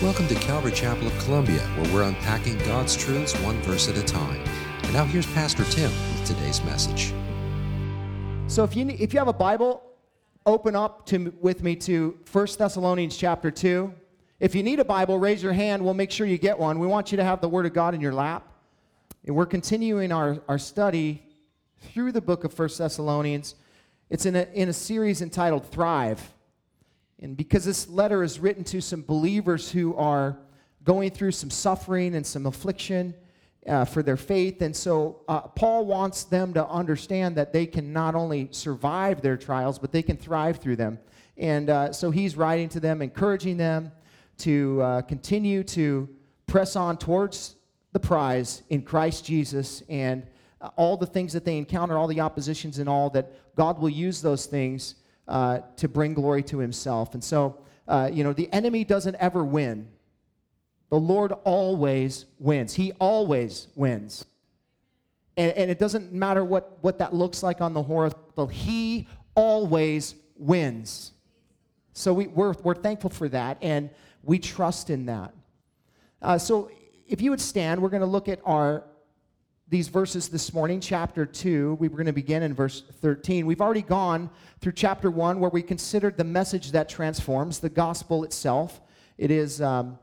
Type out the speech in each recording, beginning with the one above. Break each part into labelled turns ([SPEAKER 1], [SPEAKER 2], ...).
[SPEAKER 1] Welcome to Calvary Chapel of Columbia, where we're unpacking God's truths one verse at a time. And now here's Pastor Tim with today's message.
[SPEAKER 2] So if you if you have a Bible, open up to with me to 1 Thessalonians chapter 2. If you need a Bible, raise your hand. We'll make sure you get one. We want you to have the Word of God in your lap. And we're continuing our, our study through the book of 1 Thessalonians. It's in a, in a series entitled Thrive. And because this letter is written to some believers who are going through some suffering and some affliction uh, for their faith. And so uh, Paul wants them to understand that they can not only survive their trials, but they can thrive through them. And uh, so he's writing to them, encouraging them to uh, continue to press on towards the prize in Christ Jesus and uh, all the things that they encounter, all the oppositions and all, that God will use those things uh, to bring glory to himself. And so, uh, you know, the enemy doesn't ever win. The Lord always wins. He always wins. And, and it doesn't matter what, what that looks like on the horizontal, He always wins. So we, we're, we're thankful for that, and we trust in that. Uh, so if you would stand, we're going to look at our these verses this morning, chapter 2. We were going to begin in verse 13. We've already gone through chapter 1 where we considered the message that transforms, the gospel itself. It is um,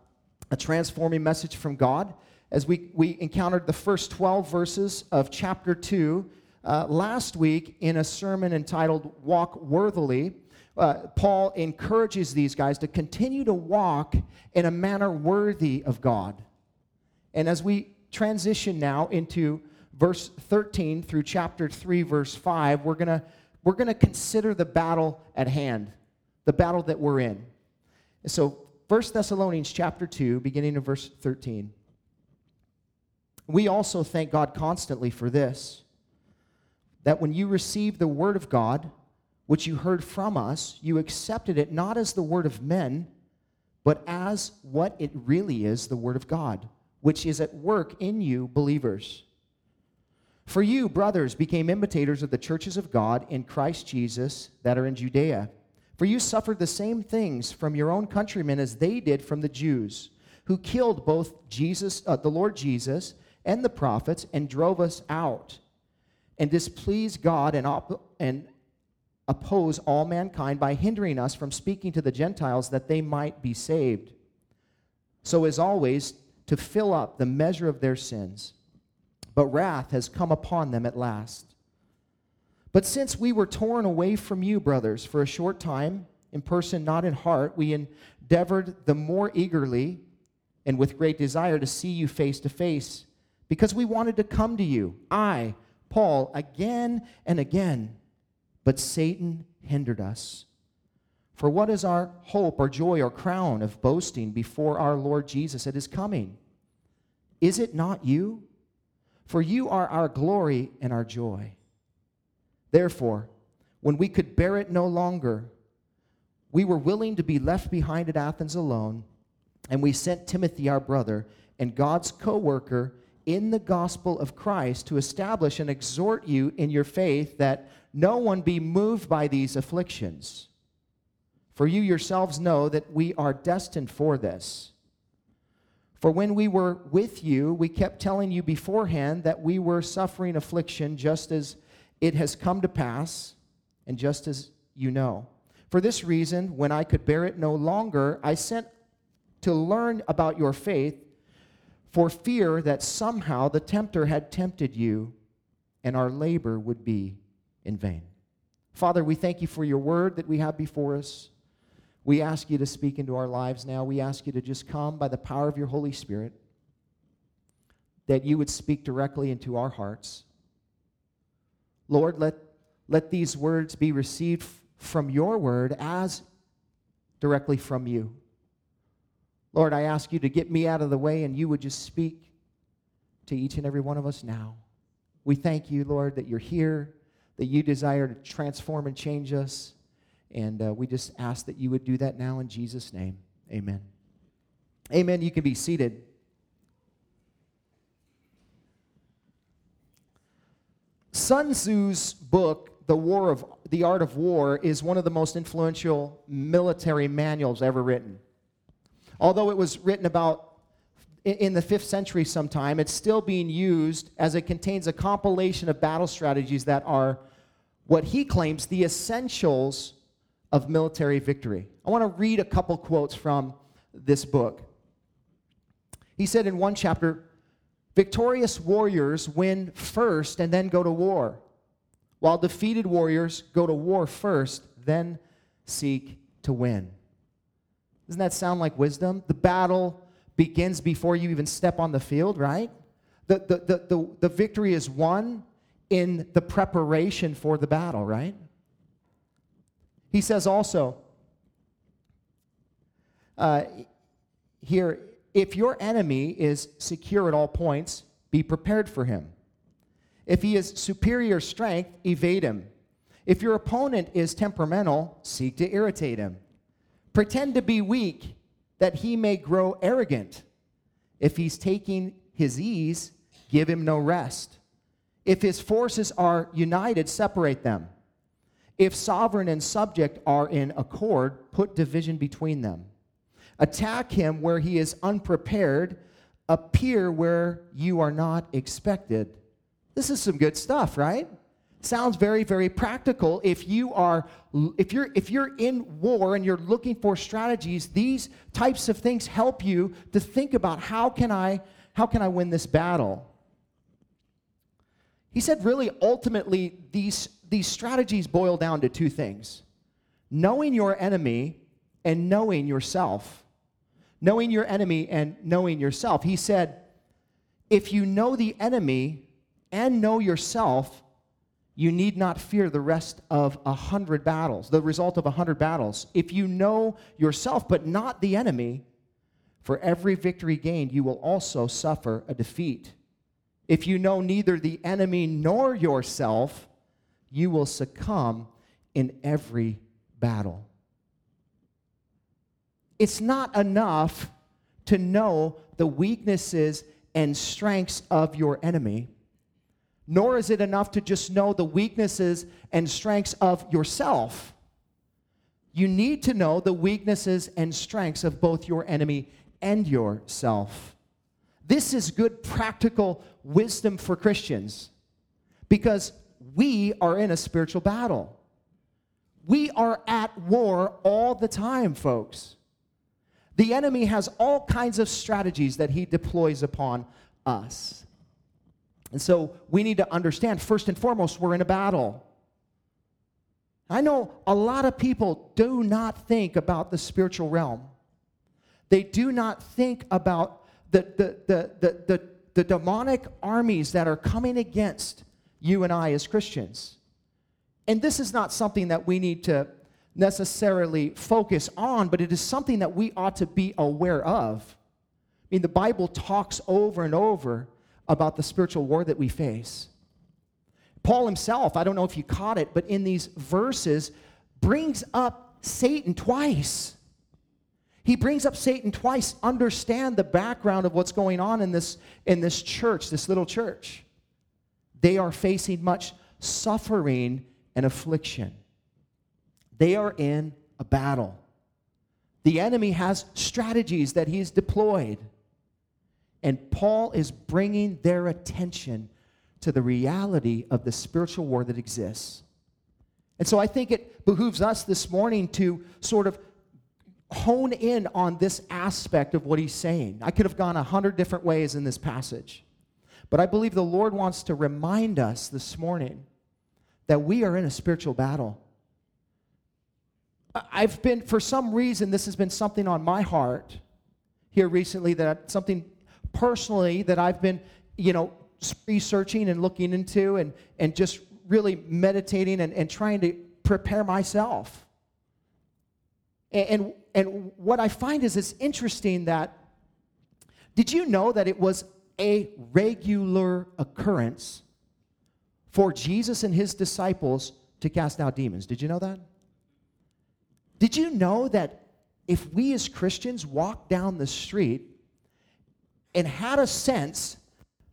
[SPEAKER 2] a transforming message from God. As we, we encountered the first 12 verses of chapter 2 uh, last week in a sermon entitled Walk Worthily, uh, Paul encourages these guys to continue to walk in a manner worthy of God. And as we transition now into verse 13 through chapter 3 verse 5 we're going to we're going to consider the battle at hand the battle that we're in. So 1 thessalonians chapter 2 beginning of verse 13 we also thank god constantly for this that when you received the word of god which you heard from us you accepted it not as the word of men but as what it really is the word of god which is at work in you, believers. For you, brothers, became imitators of the churches of God in Christ Jesus that are in Judea. For you suffered the same things from your own countrymen as they did from the Jews, who killed both Jesus, uh, the Lord Jesus, and the prophets, and drove us out, and displeased God and, op- and oppose all mankind by hindering us from speaking to the Gentiles that they might be saved. So, as always, to fill up the measure of their sins. But wrath has come upon them at last. But since we were torn away from you, brothers, for a short time, in person, not in heart, we endeavored the more eagerly and with great desire to see you face to face, because we wanted to come to you, I, Paul, again and again. But Satan hindered us. For what is our hope or joy or crown of boasting before our Lord Jesus at his coming? Is it not you? For you are our glory and our joy. Therefore, when we could bear it no longer, we were willing to be left behind at Athens alone, and we sent Timothy, our brother, and God's co worker in the gospel of Christ to establish and exhort you in your faith that no one be moved by these afflictions for you yourselves know that we are destined for this. For when we were with you, we kept telling you beforehand that we were suffering affliction just as it has come to pass, and just as you know. For this reason, when I could bear it no longer, I sent to learn about your faith, for fear that somehow the tempter had tempted you, and our labor would be in vain. Father, we thank you for your word that we have before us. We ask you to speak into our lives now. We ask you to just come by the power of your Holy Spirit, that you would speak directly into our hearts. Lord, let, let these words be received from your word as directly from you. Lord, I ask you to get me out of the way and you would just speak to each and every one of us now. We thank you, Lord, that you're here, that you desire to transform and change us. And uh, we just ask that you would do that now in Jesus' name. Amen. Amen. You can be seated. Sun Tzu's book, The War of the Art of War, is one of the most influential military manuals ever written. Although it was written about in the fifth century sometime, it's still being used as it contains a compilation of battle strategies that are what he claims the essentials of military victory. I want to read a couple quotes from this book. He said in one chapter, victorious warriors win first and then go to war, while defeated warriors go to war first, then seek to win. Doesn't that sound like wisdom? The battle begins before you even step on the field, right? The, the, the, the, the victory is won in the preparation for the battle, right? He says also uh, here if your enemy is secure at all points, be prepared for him. If he is superior strength, evade him. If your opponent is temperamental, seek to irritate him. Pretend to be weak that he may grow arrogant. If he's taking his ease, give him no rest. If his forces are united, separate them. If sovereign and subject are in accord, put division between them. Attack him where he is unprepared, appear where you are not expected. This is some good stuff, right? sounds very very practical if you are if you're if you're in war and you're looking for strategies these types of things help you to think about how can i how can i win this battle he said really ultimately these these strategies boil down to two things knowing your enemy and knowing yourself knowing your enemy and knowing yourself he said if you know the enemy and know yourself you need not fear the rest of a hundred battles, the result of a hundred battles. If you know yourself, but not the enemy, for every victory gained, you will also suffer a defeat. If you know neither the enemy nor yourself, you will succumb in every battle. It's not enough to know the weaknesses and strengths of your enemy nor is it enough to just know the weaknesses and strengths of yourself. You need to know the weaknesses and strengths of both your enemy and yourself. This is good practical wisdom for Christians because we are in a spiritual battle. We are at war all the time, folks. The enemy has all kinds of strategies that he deploys upon us. And so we need to understand first and foremost, we're in a battle. I know a lot of people do not think about the spiritual realm. They do not think about the, the, the, the, the, the demonic armies that are coming against you and I as Christians. And this is not something that we need to necessarily focus on, but it is something that we ought to be aware of. I mean, the Bible talks over and over about the spiritual war that we face. Paul himself, I don't know if you caught it, but in these verses, brings up Satan twice. He brings up Satan twice. Understand the background of what's going on in this, in this church, this little church. They are facing much suffering and affliction. They are in a battle. The enemy has strategies that he's deployed. And Paul is bringing their attention to the reality of the spiritual war that exists. And so I think it behooves us this morning to sort of hone in on this aspect of what he's saying. I could have gone a hundred different ways in this passage, but I believe the Lord wants to remind us this morning that we are in a spiritual battle. I've been, for some reason, this has been something on my heart here recently that something personally that I've been, you know, researching and looking into and, and just really meditating and, and trying to prepare myself. And, and, and what I find is it's interesting that, did you know that it was a regular occurrence for Jesus and his disciples to cast out demons? Did you know that? Did you know that if we as Christians walk down the street and had a sense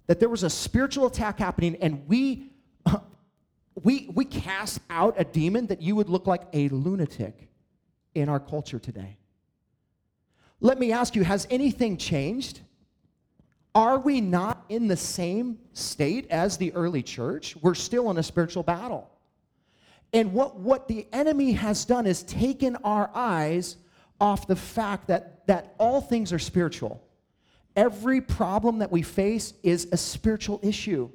[SPEAKER 2] that there was a spiritual attack happening and we we we cast out a demon that you would look like a lunatic in our culture today let me ask you has anything changed? Are we not in the same state as the early church? We're still in a spiritual battle. And what, what the enemy has done is taken our eyes off the fact that, that all things are spiritual. Every problem that we face is a spiritual issue.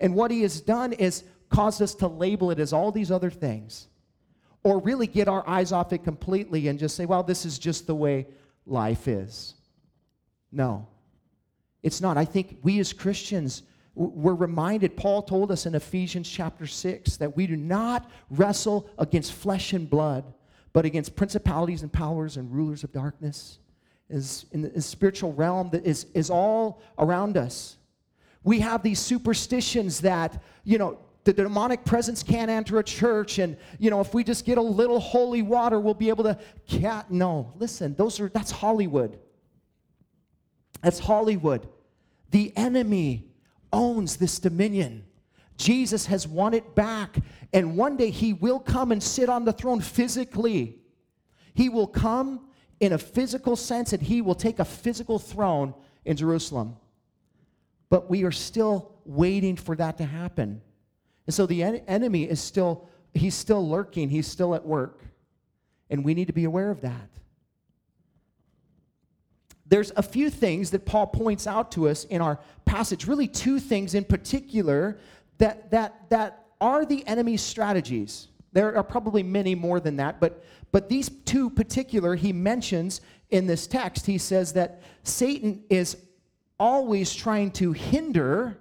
[SPEAKER 2] And what he has done is caused us to label it as all these other things. Or really get our eyes off it completely and just say, well, this is just the way life is. No. It's not. I think we as Christians, we're reminded, Paul told us in Ephesians chapter 6 that we do not wrestle against flesh and blood, but against principalities and powers and rulers of darkness is in the spiritual realm that is, is all around us. We have these superstitions that, you know, the demonic presence can't enter a church and you know if we just get a little holy water we'll be able to cat no listen those are that's hollywood that's Hollywood. The enemy owns this dominion. Jesus has won it back, and one day he will come and sit on the throne physically. He will come in a physical sense, and he will take a physical throne in Jerusalem. But we are still waiting for that to happen. And so the en- enemy is still, he's still lurking, he's still at work. And we need to be aware of that there's a few things that Paul points out to us in our passage, really two things in particular that, that, that are the enemy's strategies. There are probably many more than that, but, but these two particular he mentions in this text. He says that Satan is always trying to hinder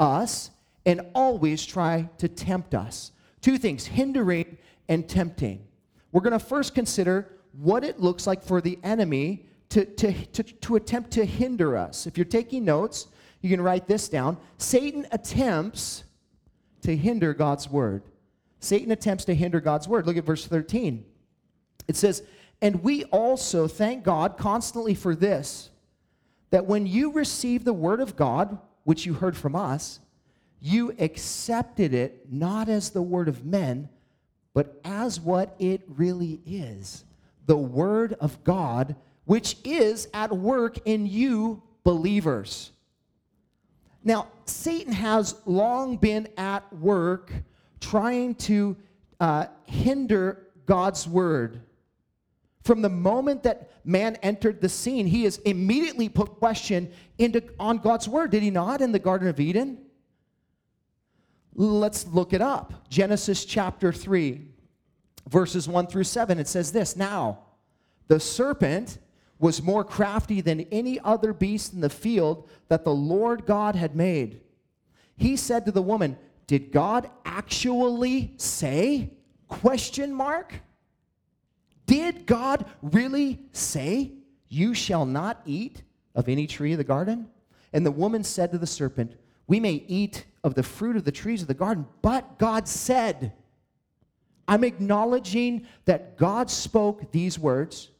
[SPEAKER 2] us and always try to tempt us. Two things hindering and tempting. We're going to first consider what it looks like for the enemy to, to, to, to attempt to hinder us. If you're taking notes, you can write this down. Satan attempts to hinder God's word. Satan attempts to hinder God's word. Look at verse 13. It says, And we also thank God constantly for this, that when you receive the word of God, which you heard from us, you accepted it not as the word of men, but as what it really is the word of God which is at work in you believers. Now, Satan has long been at work trying to uh, hinder God's word. From the moment that man entered the scene, he has immediately put question into, on God's word, did he not, in the Garden of Eden? Let's look it up. Genesis chapter 3, verses 1 through 7. It says this Now, the serpent was more crafty than any other beast in the field that the Lord God had made. He said to the woman, "Did God actually say?" question mark. Did God really say, "You shall not eat of any tree of the garden?" And the woman said to the serpent, "We may eat of the fruit of the trees of the garden, but God said." I'm acknowledging that God spoke these words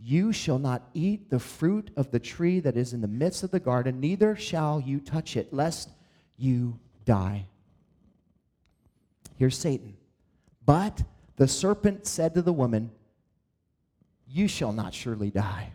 [SPEAKER 2] you shall not eat the fruit of the tree that is in the midst of the garden, neither shall you touch it, lest you die. Here's Satan. But the serpent said to the woman, You shall not surely die.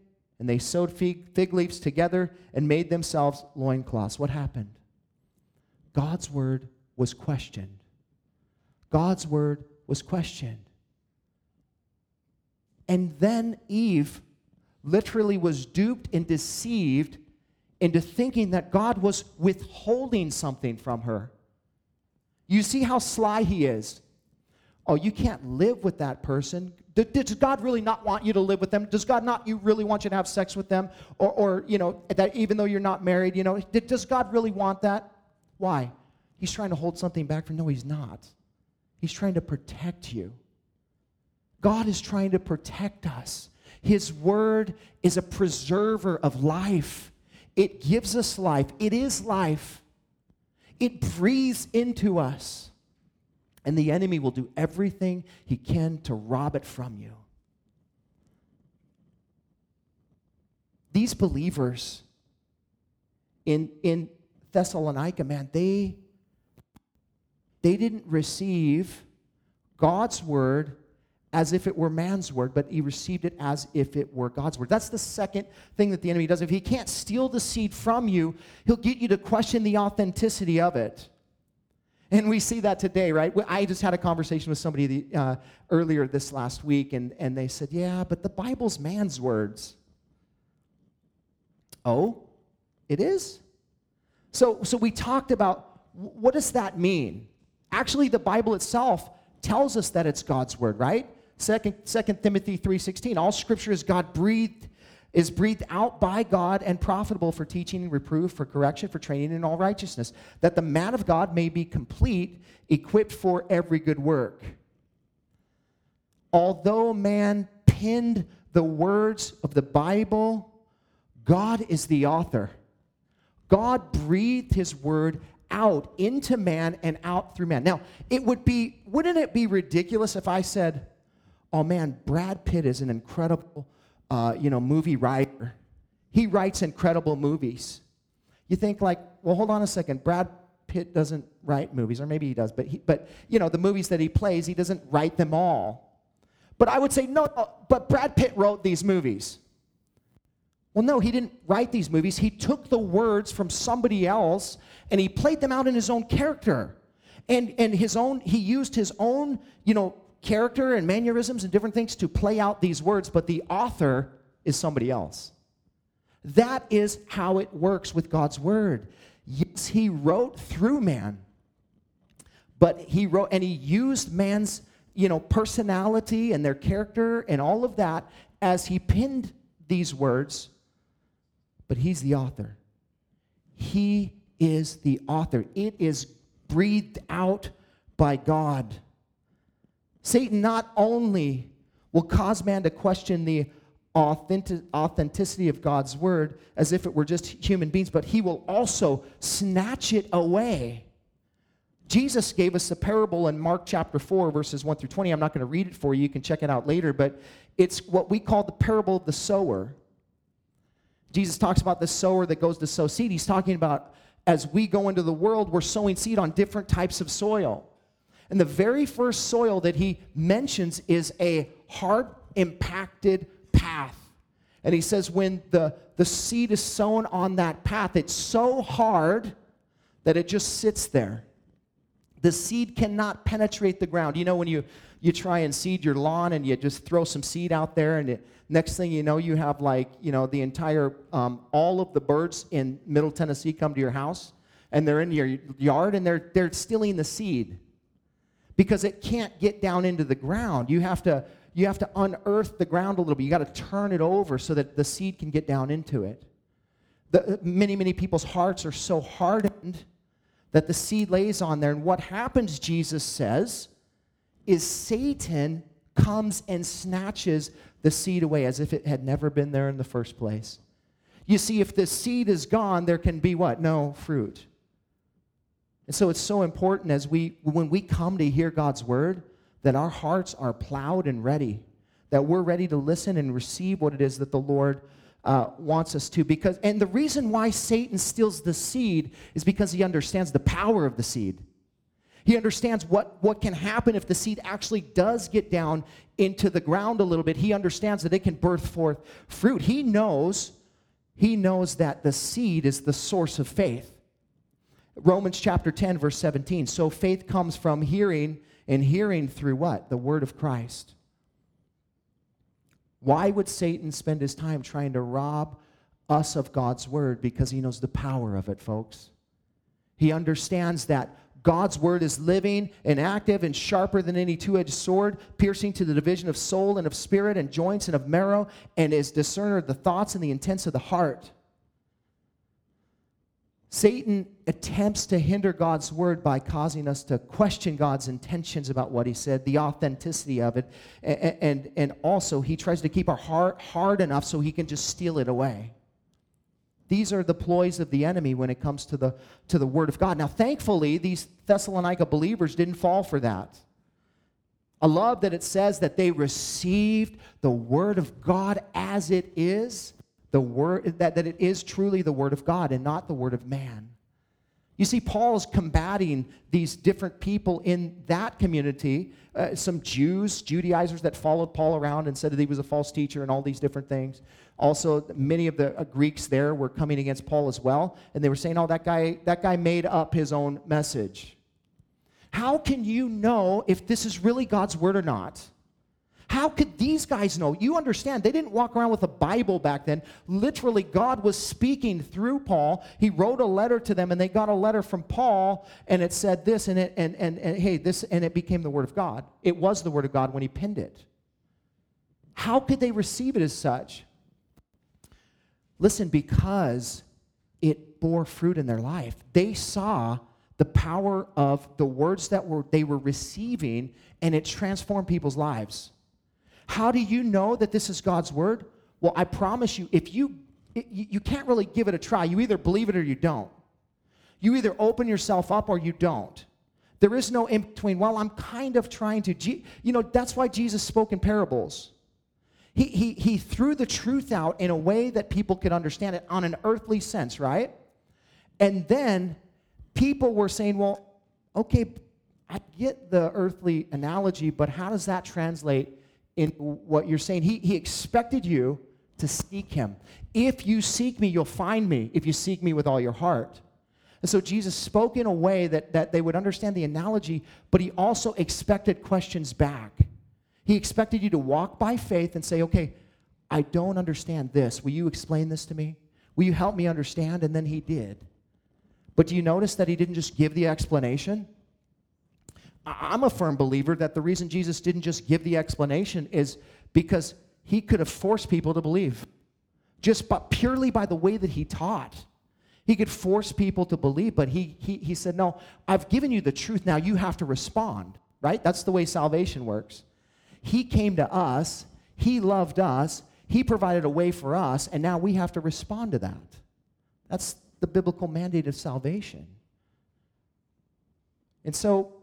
[SPEAKER 2] and they sewed fig, fig leaves together and made themselves loincloths. What happened? God's word was questioned. God's word was questioned. And then Eve literally was duped and deceived into thinking that God was withholding something from her. You see how sly he is. Oh, you can't live with that person. Does God really not want you to live with them? Does God not you really want you to have sex with them? Or, or you know, that even though you're not married, you know, does God really want that? Why? He's trying to hold something back from no, he's not. He's trying to protect you. God is trying to protect us. His word is a preserver of life. It gives us life. It is life. It breathes into us. And the enemy will do everything he can to rob it from you. These believers in, in Thessalonica, man, they, they didn't receive God's word as if it were man's word, but he received it as if it were God's word. That's the second thing that the enemy does. If he can't steal the seed from you, he'll get you to question the authenticity of it. And we see that today, right? I just had a conversation with somebody the, uh, earlier this last week, and, and they said, Yeah, but the Bible's man's words. Oh, it is? So, so we talked about what does that mean? Actually, the Bible itself tells us that it's God's word, right? Second, Second Timothy 3.16, all scripture is God breathed, is breathed out by God and profitable for teaching, reproof, for correction, for training in all righteousness, that the man of God may be complete, equipped for every good work. Although man penned the words of the Bible, God is the author. God breathed his word out into man and out through man. Now, it would be, wouldn't it be ridiculous if I said, oh man, Brad Pitt is an incredible, uh, you know, movie writer. He writes incredible movies. You think like, well, hold on a second. Brad Pitt doesn't write movies, or maybe he does, but he, but you know, the movies that he plays, he doesn't write them all. But I would say no, no but Brad Pitt wrote these movies. Well, no, he didn't write these movies. He took the words from somebody else and he played them out in his own character. And, and his own, he used his own, you know, character and mannerisms and different things to play out these words, but the author is somebody else. That is how it works with God's word. Yes, he wrote through man, but he wrote and he used man's, you know, personality and their character and all of that as he pinned these words but he's the author. He is the author. It is breathed out by God. Satan not only will cause man to question the authentic, authenticity of God's word as if it were just human beings, but he will also snatch it away. Jesus gave us a parable in Mark chapter 4, verses 1 through 20. I'm not going to read it for you. You can check it out later, but it's what we call the parable of the sower. Jesus talks about the sower that goes to sow seed. He's talking about as we go into the world, we're sowing seed on different types of soil. And the very first soil that he mentions is a hard impacted path. And he says, when the, the seed is sown on that path, it's so hard that it just sits there. The seed cannot penetrate the ground. You know, when you, you try and seed your lawn and you just throw some seed out there and it, next thing you know you have like you know the entire um, all of the birds in middle tennessee come to your house and they're in your yard and they're they're stealing the seed because it can't get down into the ground you have to you have to unearth the ground a little bit you got to turn it over so that the seed can get down into it the, uh, many many people's hearts are so hardened that the seed lays on there and what happens jesus says is Satan comes and snatches the seed away as if it had never been there in the first place. You see, if the seed is gone, there can be what? No fruit. And so it's so important as we, when we come to hear God's word, that our hearts are plowed and ready, that we're ready to listen and receive what it is that the Lord uh, wants us to. Because, and the reason why Satan steals the seed is because he understands the power of the seed. He understands what, what can happen if the seed actually does get down into the ground a little bit. He understands that it can birth forth fruit. He knows, he knows that the seed is the source of faith. Romans chapter 10, verse 17. So faith comes from hearing, and hearing through what? The word of Christ. Why would Satan spend his time trying to rob us of God's word? Because he knows the power of it, folks. He understands that God's word is living and active and sharper than any two edged sword, piercing to the division of soul and of spirit and joints and of marrow, and is discerner of the thoughts and the intents of the heart. Satan attempts to hinder God's word by causing us to question God's intentions about what he said, the authenticity of it, and, and, and also he tries to keep our heart hard enough so he can just steal it away. These are the ploys of the enemy when it comes to the, to the word of God. Now, thankfully, these Thessalonica believers didn't fall for that. I love that it says that they received the word of God as it is the word that, that it is truly the word of God and not the word of man. You see, Paul is combating these different people in that community. Uh, some Jews, Judaizers that followed Paul around and said that he was a false teacher and all these different things. Also, many of the uh, Greeks there were coming against Paul as well, and they were saying, "Oh, that guy, that guy made up his own message." How can you know if this is really God's word or not? How could these guys know? You understand, they didn't walk around with a Bible back then. Literally, God was speaking through Paul. He wrote a letter to them, and they got a letter from Paul, and it said this, and it and and, and hey, this, and it became the word of God. It was the word of God when he penned it. How could they receive it as such? Listen, because it bore fruit in their life. They saw the power of the words that were they were receiving, and it transformed people's lives. How do you know that this is God's word? Well, I promise you, if you, you can't really give it a try. You either believe it or you don't. You either open yourself up or you don't. There is no in between. Well, I'm kind of trying to. You know, that's why Jesus spoke in parables. He, he, he threw the truth out in a way that people could understand it on an earthly sense, right? And then people were saying, well, okay, I get the earthly analogy, but how does that translate in what you're saying. He, he expected you to seek him. If you seek me, you'll find me if you seek me with all your heart. And so Jesus spoke in a way that, that they would understand the analogy, but he also expected questions back. He expected you to walk by faith and say, okay, I don't understand this. Will you explain this to me? Will you help me understand? And then he did. But do you notice that he didn't just give the explanation? I'm a firm believer that the reason Jesus didn't just give the explanation is because he could have forced people to believe just by, purely by the way that he taught. He could force people to believe, but he, he, he said, No, I've given you the truth. Now you have to respond, right? That's the way salvation works. He came to us, He loved us, He provided a way for us, and now we have to respond to that. That's the biblical mandate of salvation. And so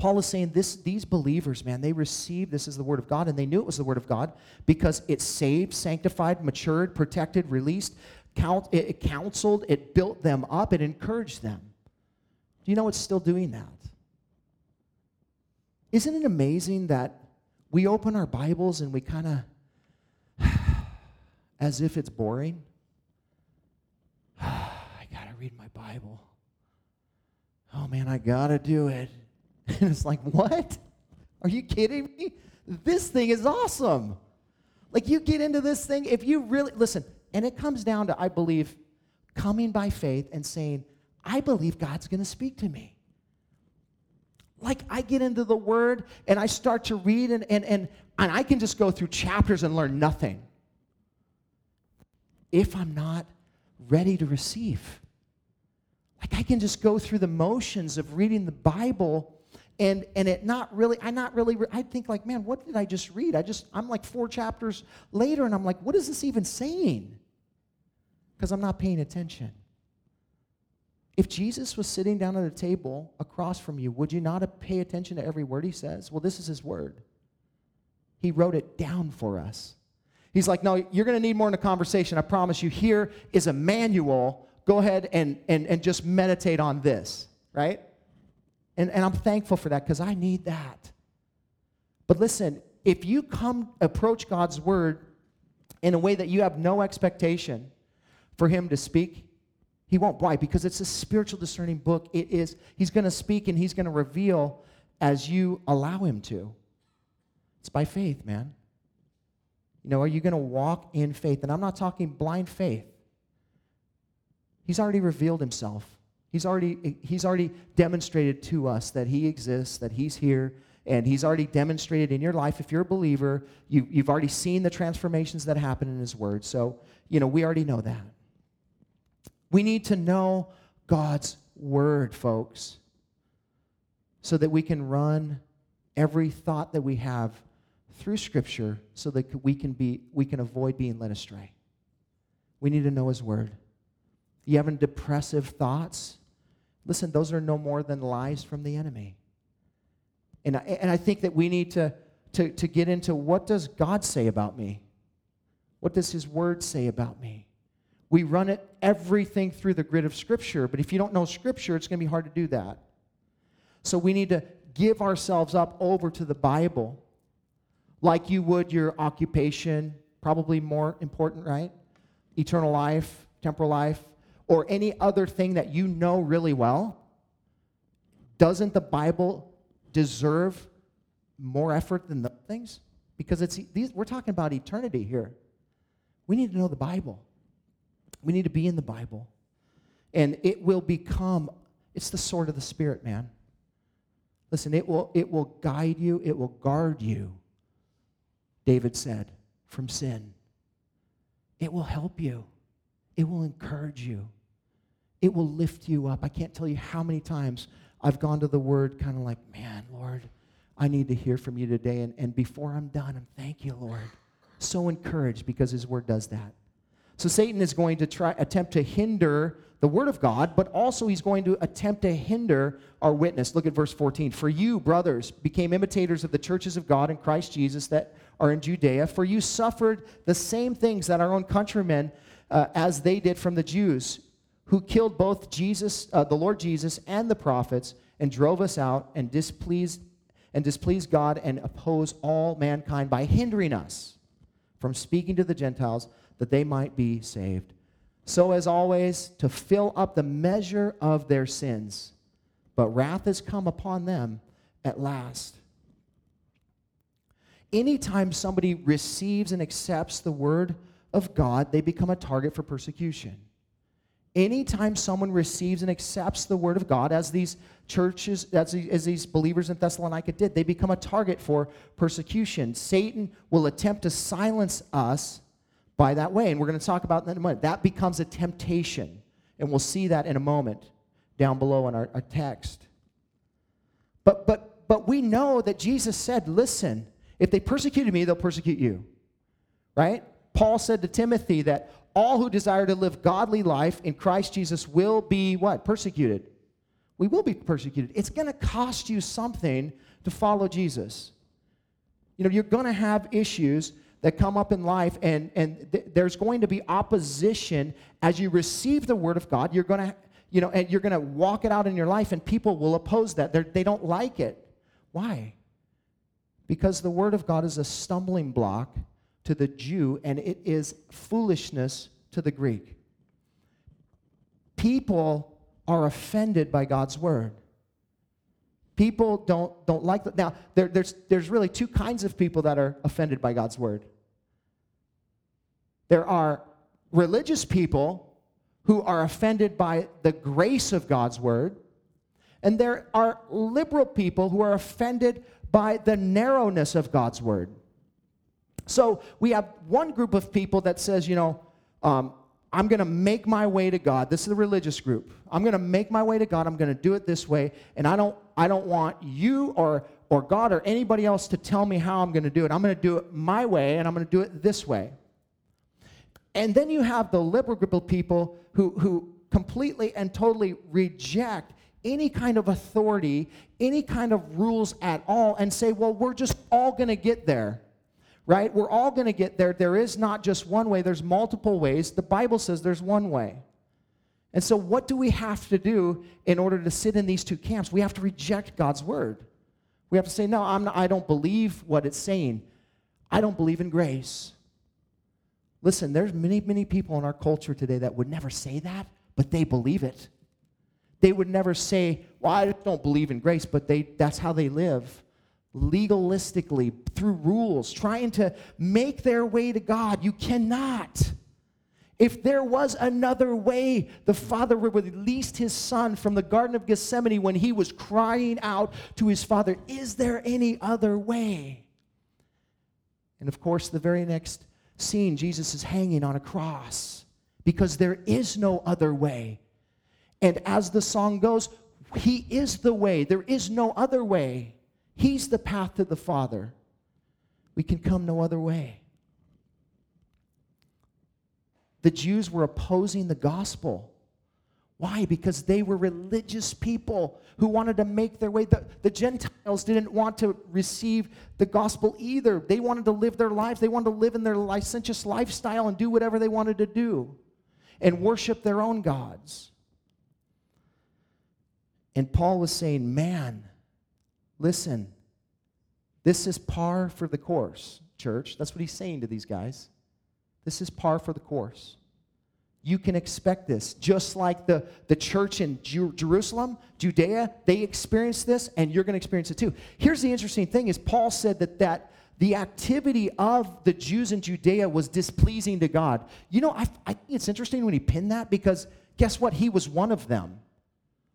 [SPEAKER 2] Paul is saying this, these believers, man, they received this as the word of God, and they knew it was the word of God because it saved, sanctified, matured, protected, released, count, it counseled, it built them up, it encouraged them. Do you know it's still doing that? Isn't it amazing that we open our Bibles and we kind of, as if it's boring? I got to read my Bible. Oh man, I got to do it. And it's like, what? Are you kidding me? This thing is awesome. Like, you get into this thing, if you really, listen, and it comes down to, I believe, coming by faith and saying, I believe God's going to speak to me. Like, I get into the Word and I start to read, and, and, and, and I can just go through chapters and learn nothing if I'm not ready to receive. Like, I can just go through the motions of reading the Bible and and it not really i not really i think like man what did i just read? I just i'm like four chapters later and i'm like what is this even saying? Because i'm not paying attention. If jesus was sitting down at a table across from you would you not pay attention to every word he says? Well this is his word. He wrote it down for us. He's like no you're going to need more in a conversation. I promise you here is a manual go ahead and and, and just meditate on this right and, and I'm thankful for that because I need that. But listen, if you come approach God's word in a way that you have no expectation for him to speak, he won't. Why? Because it's a spiritual discerning book. It is, he's going to speak and he's going to reveal as you allow him to. It's by faith, man. You know, are you going to walk in faith? And I'm not talking blind faith. He's already revealed himself. He's already, he's already demonstrated to us that He exists, that He's here, and He's already demonstrated in your life. If you're a believer, you, you've already seen the transformations that happen in His Word. So, you know, we already know that. We need to know God's word, folks, so that we can run every thought that we have through scripture so that we can be we can avoid being led astray. We need to know his word. You having depressive thoughts? Listen, those are no more than lies from the enemy. And I, and I think that we need to, to, to get into what does God say about me? What does his word say about me? We run it everything through the grid of scripture, but if you don't know scripture, it's going to be hard to do that. So we need to give ourselves up over to the Bible like you would your occupation, probably more important, right? Eternal life, temporal life, or any other thing that you know really well. Doesn't the Bible deserve more effort than those things? Because it's these, we're talking about eternity here. We need to know the Bible. We need to be in the Bible. And it will become, it's the sword of the Spirit, man. Listen, it will, it will guide you, it will guard you, David said, from sin. It will help you, it will encourage you, it will lift you up. I can't tell you how many times I've gone to the Word kind of like, man, Lord, I need to hear from you today. And, and before I'm done, I'm thank you, Lord. So encouraged because His Word does that. So Satan is going to try attempt to hinder the word of God, but also he's going to attempt to hinder our witness. Look at verse 14. For you, brothers, became imitators of the churches of God in Christ Jesus that are in Judea, for you suffered the same things that our own countrymen uh, as they did from the Jews, who killed both Jesus, uh, the Lord Jesus, and the prophets, and drove us out and displeased and displeased God and oppose all mankind by hindering us from speaking to the Gentiles that they might be saved so as always to fill up the measure of their sins. But wrath has come upon them at last. Anytime somebody receives and accepts the word of God, they become a target for persecution. Anytime someone receives and accepts the word of God, as these churches, as, these believers in Thessalonica did, they become a target for persecution. Satan will attempt to silence us by that way. And we're going to talk about that in a moment. That becomes a temptation. And we'll see that in a moment down below in our, our text. But, but, but we know that Jesus said, listen, if they persecuted me, they'll persecute you. Right? Paul said to Timothy that all who desire to live godly life in Christ Jesus will be what? Persecuted. We will be persecuted. It's going to cost you something to follow Jesus. You know, you're going to have issues that come up in life, and, and th- there's going to be opposition as you receive the Word of God. You're going to, you know, and you're going to walk it out in your life, and people will oppose that. They're, they do not like it. Why? Because the Word of God is a stumbling block to the Jew, and it is foolishness to the Greek. People are offended by God's Word. People don't, don't like that. Now, there, there's, there's really two kinds of people that are offended by God's word. There are religious people who are offended by the grace of God's word, and there are liberal people who are offended by the narrowness of God's word. So we have one group of people that says, you know, um, I'm going to make my way to God. This is the religious group. I'm going to make my way to God. I'm going to do it this way, and I don't I don't want you or or God or anybody else to tell me how I'm going to do it. I'm going to do it my way, and I'm going to do it this way. And then you have the liberal group of people who who completely and totally reject any kind of authority, any kind of rules at all, and say, well, we're just all going to get there right? We're all going to get there. There is not just one way, there's multiple ways. The Bible says there's one way. And so, what do we have to do in order to sit in these two camps? We have to reject God's word. We have to say, No, I'm not, I don't believe what it's saying. I don't believe in grace. Listen, there's many, many people in our culture today that would never say that, but they believe it. They would never say, Well, I don't believe in grace, but they, that's how they live legalistically through rules, trying to make their way to God. You cannot. If there was another way, the Father would have released his Son from the Garden of Gethsemane when he was crying out to his Father, Is there any other way? And of course, the very next scene, Jesus is hanging on a cross. because there is no other way. And as the song goes, He is the way. There is no other way. He's the path to the Father. We can come no other way. The Jews were opposing the gospel. Why? Because they were religious people who wanted to make their way. The, the, Gentiles didn't want to receive the gospel either. They wanted to live their lives. They wanted to live in their licentious lifestyle and do whatever they wanted to do and worship their own gods. And Paul was saying, Man, listen, this is par for the course, church. That's what he's saying to these guys. This is par for the course. You can expect this. Just like the, the church in Jerusalem, Judea, they experienced this, and you're going to experience it too. Here's the interesting thing is Paul said that, that the activity of the Jews in Judea was displeasing to God. You know, I, I think it's interesting when he pinned that because guess what? He was one of them.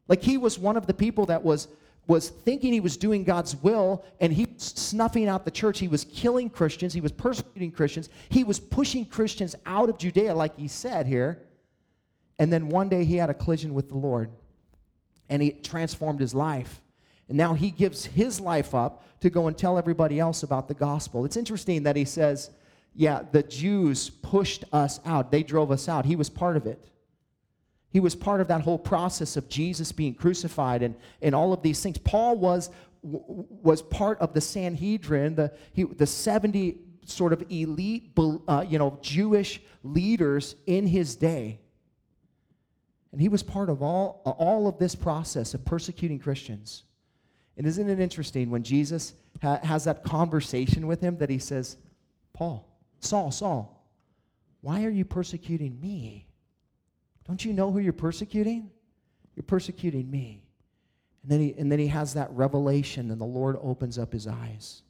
[SPEAKER 2] Like he was one of the people that was was thinking he was doing God's will and he was snuffing out the church. He was killing Christians. He was persecuting Christians. He was pushing Christians out of Judea, like he said here. And then one day he had a collision with the Lord and he transformed his life. And now he gives his life up to go and tell everybody else about the gospel. It's interesting that he says, Yeah, the Jews pushed us out, they drove us out. He was part of it. He was part of that whole process of Jesus being crucified and, and all of these things. Paul was, was part of the Sanhedrin, the, he, the 70 sort of elite, uh, you know, Jewish leaders in his day. And he was part of all, all of this process of persecuting Christians. And isn't it interesting when Jesus ha- has that conversation with him that he says, Paul, Saul, Saul, why are you persecuting me? Don't you know who you're persecuting? You're persecuting me. And then he, and then he has that revelation, and the Lord opens up his eyes.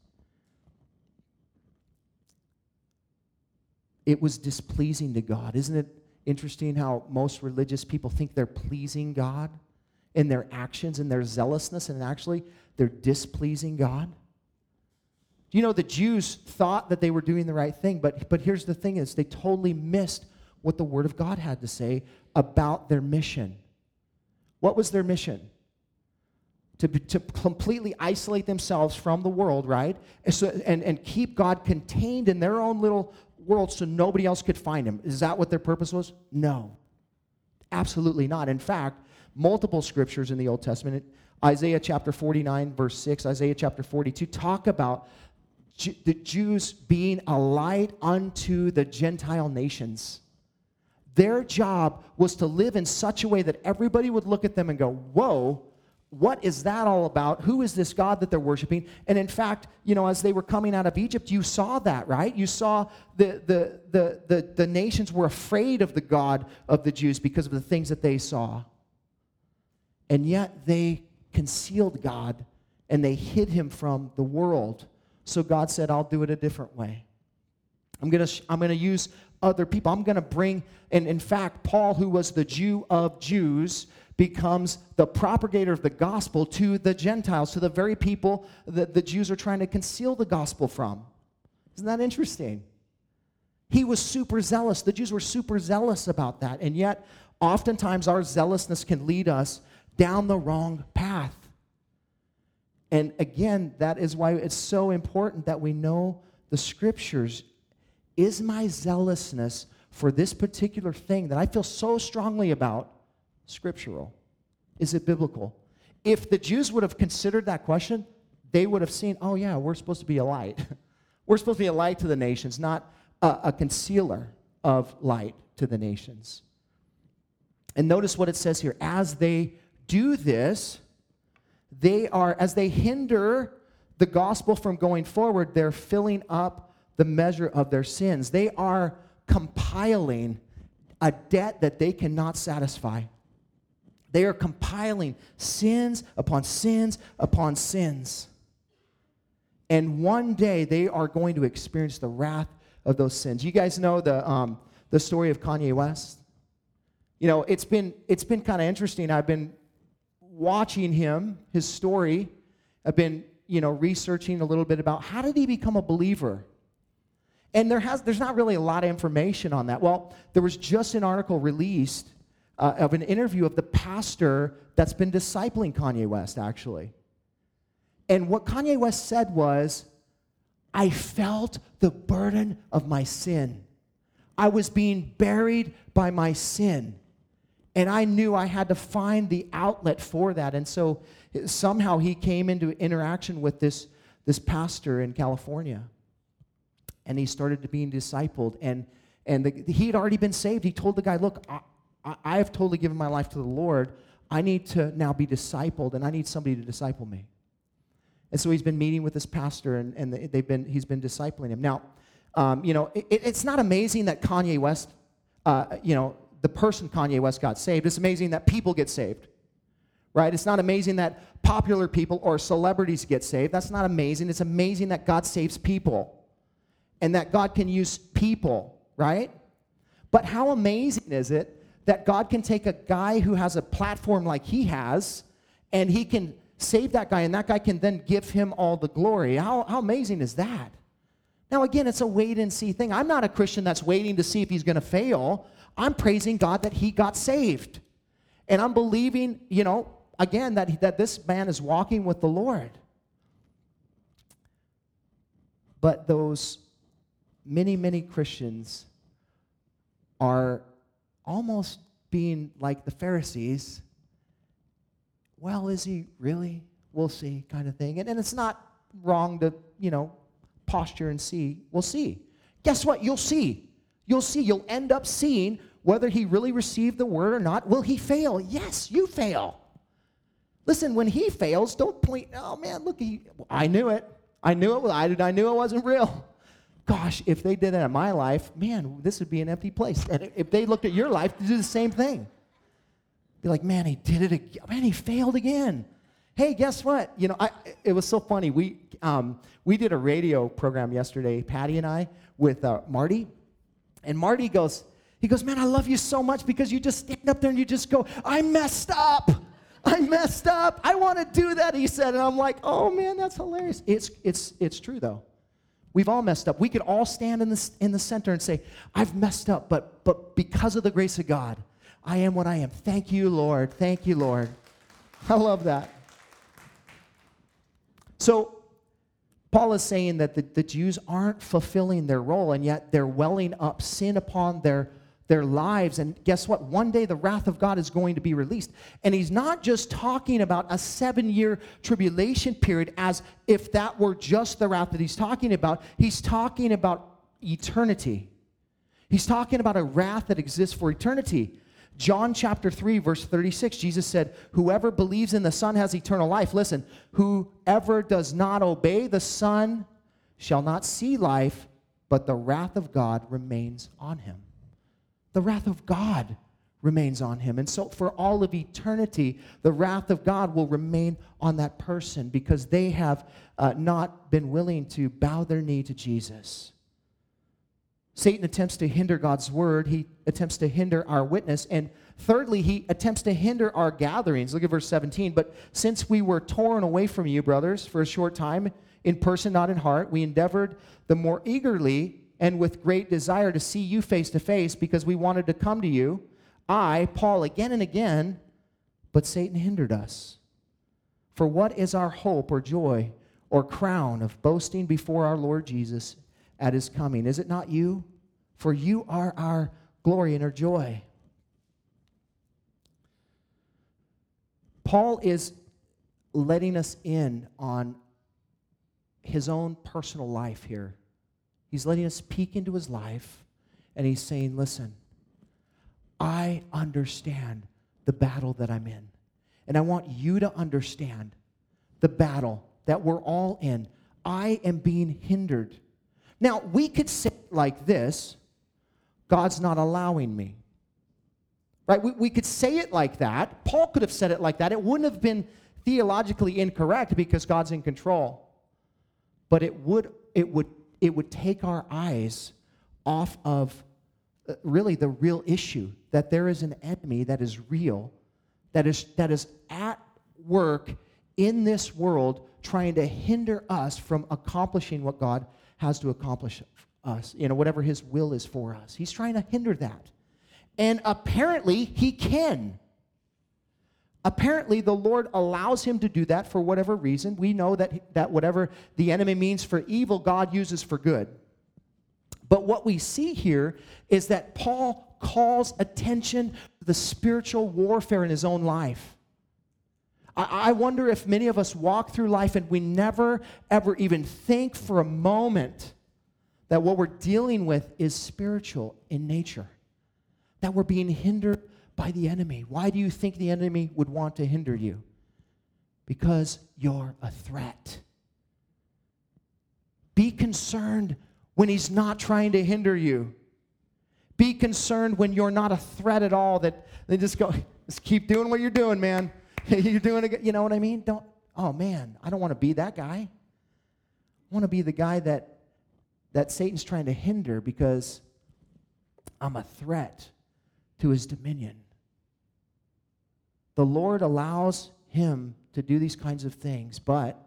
[SPEAKER 2] It was displeasing to God. Isn't it interesting how most religious people think they're pleasing God in their actions and their zealousness, and actually they're displeasing God? You know, the Jews thought that they were doing the right thing, but, but here's the thing is they totally missed what the Word of God had to say about their mission. What was their mission? To, to completely isolate themselves from the world, right? And, so, and, and keep God contained in their own little world so nobody else could find him. Is that what their purpose was? No. Absolutely not. In fact, multiple scriptures in the Old Testament, Isaiah chapter 49, verse 6, Isaiah chapter 42, talk about the Jews being a light unto the Gentile nations. Their job was to live in such a way that everybody would look at them and go, Whoa, what is that all about? Who is this God that they're worshiping? And in fact, you know, as they were coming out of Egypt, you saw that, right? You saw the, the, the, the, the nations were afraid of the God of the Jews because of the things that they saw. And yet they concealed God and they hid him from the world. So God said, I'll do it a different way. I'm going to I'm going to use other people. I'm going to bring, and in fact, Paul, who was the Jew of Jews, becomes the propagator of the gospel to the Gentiles, to the very people that the Jews are trying to conceal the gospel from. Isn't that interesting? He was super zealous. The Jews were super zealous about that. And yet, oftentimes, our zealousness can lead us down the wrong path. And again, that is why it's so important that we know the scriptures is my zealousness for this particular thing that I feel so strongly about scriptural? Is it biblical? If the Jews would have considered that question, they would have seen, oh, yeah, we're supposed to be a light. we're supposed to be a light to the nations, not a, a concealer of light to the nations. And notice what it says here. As they do this, they are, as they hinder the gospel from going forward, they're filling up the measure of their sins. They are compiling a debt that they cannot satisfy. They are compiling sins upon sins upon sins. And one day they are going to experience the wrath of those sins. You guys know the, um, the story of Kanye West? You know, it's been, it's been kind of interesting. I've been watching him, his story. I've been, you know, researching a little bit about how did he become a believer? And there has, there's not really a lot of information on that. Well, there was just an article released uh, of an interview of the pastor that's been discipling Kanye West, actually. And what Kanye West said was, I felt the burden of my sin. I was being buried by my sin. And I knew I had to find the outlet for that. And so somehow he came into interaction with this, this pastor in California. And he started to being discipled. And, and the, he had already been saved. He told the guy, Look, I, I have totally given my life to the Lord. I need to now be discipled, and I need somebody to disciple me. And so he's been meeting with this pastor, and, and they've been, he's been discipling him. Now, um, you know, it, it's not amazing that Kanye West, uh, you know, the person Kanye West got saved. It's amazing that people get saved, right? It's not amazing that popular people or celebrities get saved. That's not amazing. It's amazing that God saves people and that God can use people, right? But how amazing is it that God can take a guy who has a platform like he has and he can save that guy and that guy can then give him all the glory? How, how amazing is that? Now, again, it's a wait and see thing. I'm not a Christian that's waiting to see if he's going to fail. I'm praising God that he got saved. And I'm believing, you know, again, that, that this man is walking with the Lord. But those many, many Christians are almost being like the Pharisees. Well, is he really? We'll see, kind of thing. And, and it's not wrong to, you know, posture and see. We'll see. Guess what? You'll see. You'll see. You'll end up seeing whether he really received the word or not. Will he fail? Yes, you fail. Listen, when he fails, don't point, oh man, look, he, I knew it. I knew it. I, I knew it wasn't real. Gosh, if they did that in my life, man, this would be an empty place. And if they looked at your life, to do the same thing. Be like, man, he did it again. Man, he failed again. Hey, guess what? You know, I, it was so funny. We, um, we did a radio program yesterday, Patty and I, with uh, Marty. And Marty goes, he goes, man, I love you so much because you just stand up there and you just go, I messed up. I messed up. I want to do that, he said. And I'm like, oh man, that's hilarious. It's, it's, it's true though. We've all messed up. We could all stand in the, in the center and say, I've messed up, but, but because of the grace of God, I am what I am. Thank you, Lord. Thank you, Lord. I love that. So, Paul is saying that the, the Jews aren't fulfilling their role, and yet they're welling up sin upon their their lives. And guess what? One day the wrath of God is going to be released. And he's not just talking about a seven year tribulation period as if that were just the wrath that he's talking about. He's talking about eternity. He's talking about a wrath that exists for eternity. John chapter 3, verse 36, Jesus said, Whoever believes in the Son has eternal life. Listen, whoever does not obey the Son shall not see life, but the wrath of God remains on him the wrath of God remains on him. And so, for all of eternity, the wrath of God will remain on that person because they have uh, not been willing to bow their knee to Jesus. Satan attempts to hinder God's word, he attempts to hinder our witness, and thirdly, he attempts to hinder our gatherings. Look at verse 17. But since we were torn away from you, brothers, for a short time, in person, not in heart, we endeavored the more eagerly and with great desire to see you face to face because we wanted to come to you. I, Paul, again and again, but Satan hindered us. For what is our hope or joy or crown of boasting before our Lord Jesus at his coming? Is it not you? For you are our glory and our joy. Paul is letting us in on his own personal life here. He's letting us peek into his life, and he's saying, Listen, I understand the battle that I'm in. And I want you to understand the battle that we're all in. I am being hindered. Now, we could say like this God's not allowing me. Right? We, we could say it like that. Paul could have said it like that. It wouldn't have been theologically incorrect because God's in control. But it would, it would it would take our eyes off of uh, really the real issue that there is an enemy that is real, that is, that is at work in this world trying to hinder us from accomplishing what God has to accomplish us, you know, whatever his will is for us. He's trying to hinder that. And apparently, he can. Apparently, the Lord allows him to do that for whatever reason. We know that, that whatever the enemy means for evil, God uses for good. But what we see here is that Paul calls attention to the spiritual warfare in his own life. I, I wonder if many of us walk through life and we never, ever even think for a moment that what we're dealing with is spiritual in nature that we're being hindered by the enemy. Why do you think the enemy would want to hinder you? Because you're a threat. Be concerned when he's not trying to hinder you. Be concerned when you're not a threat at all, that they just go, just keep doing what you're doing, man. you're doing it, you know what I mean? Don't, oh man, I don't want to be that guy. I want to be the guy that, that Satan's trying to hinder because I'm a threat to his dominion. The Lord allows him to do these kinds of things, but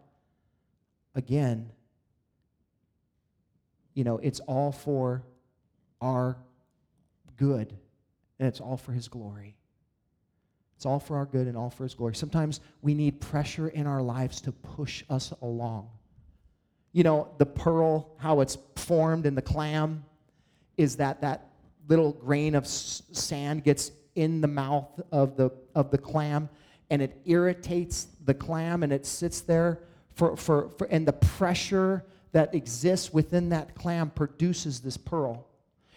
[SPEAKER 2] again, you know, it's all for our good and it's all for his glory. It's all for our good and all for his glory. Sometimes we need pressure in our lives to push us along. You know, the pearl, how it's formed in the clam, is that that little grain of sand gets in the mouth of the, of the clam and it irritates the clam and it sits there for, for, for, and the pressure that exists within that clam produces this pearl.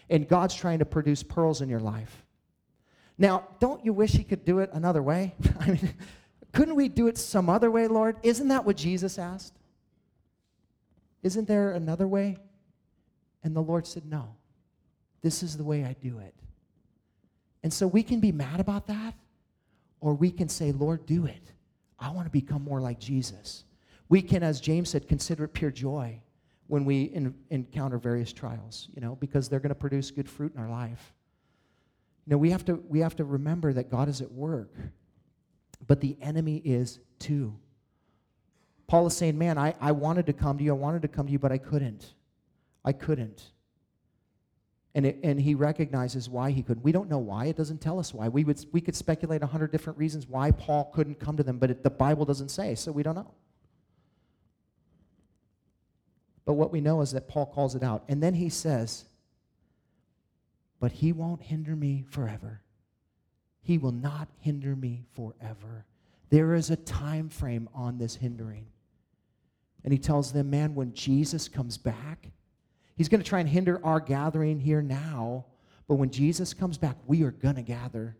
[SPEAKER 2] And God's trying to produce pearls in your life. Now, don't you wish He could do it another way? I mean, couldn't we do it some other way, Lord? Isn't that what Jesus asked? Isn't there another way? And the Lord said, No. This is the way I do it. And so we can be mad about that, or we can say, Lord, do it. I want to become more like Jesus. We can, as James said, consider it pure joy when we in, encounter various trials, you know, because they're going to produce good fruit in our life. You know, we have to we have to remember that God is at work, but the enemy is too. Paul is saying, Man, I, I wanted to come to you, I wanted to come to you, but I couldn't. I couldn't. And, it, and he recognizes why he couldn't. We don't know why. It doesn't tell us why. We, would, we could speculate a hundred different reasons why Paul couldn't come to them, but it, the Bible doesn't say, so we don't know. But what we know is that Paul calls it out. And then he says, But he won't hinder me forever. He will not hinder me forever. There is a time frame on this hindering. And he tells them, Man, when Jesus comes back, He's going to try and hinder our gathering here now, but when Jesus comes back, we are going to gather.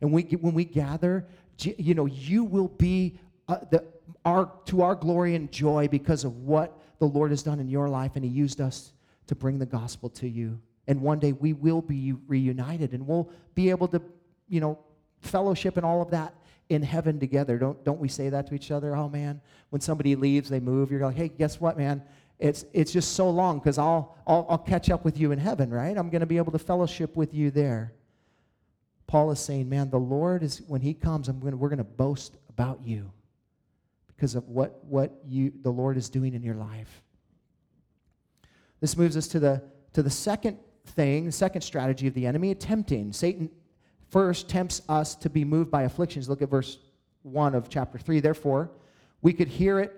[SPEAKER 2] And we, when we gather, you know, you will be uh, the, our, to our glory and joy because of what the Lord has done in your life, and He used us to bring the gospel to you. And one day we will be reunited, and we'll be able to, you know, fellowship and all of that in heaven together. Don't, don't we say that to each other? Oh, man, when somebody leaves, they move, you're like, hey, guess what, man? It's, it's just so long because I'll, I'll, I'll catch up with you in heaven, right? I'm going to be able to fellowship with you there. Paul is saying, man, the Lord is, when he comes, I'm gonna, we're going to boast about you because of what, what you, the Lord is doing in your life. This moves us to the, to the second thing, the second strategy of the enemy, tempting. Satan first tempts us to be moved by afflictions. Look at verse 1 of chapter 3. Therefore, we could hear it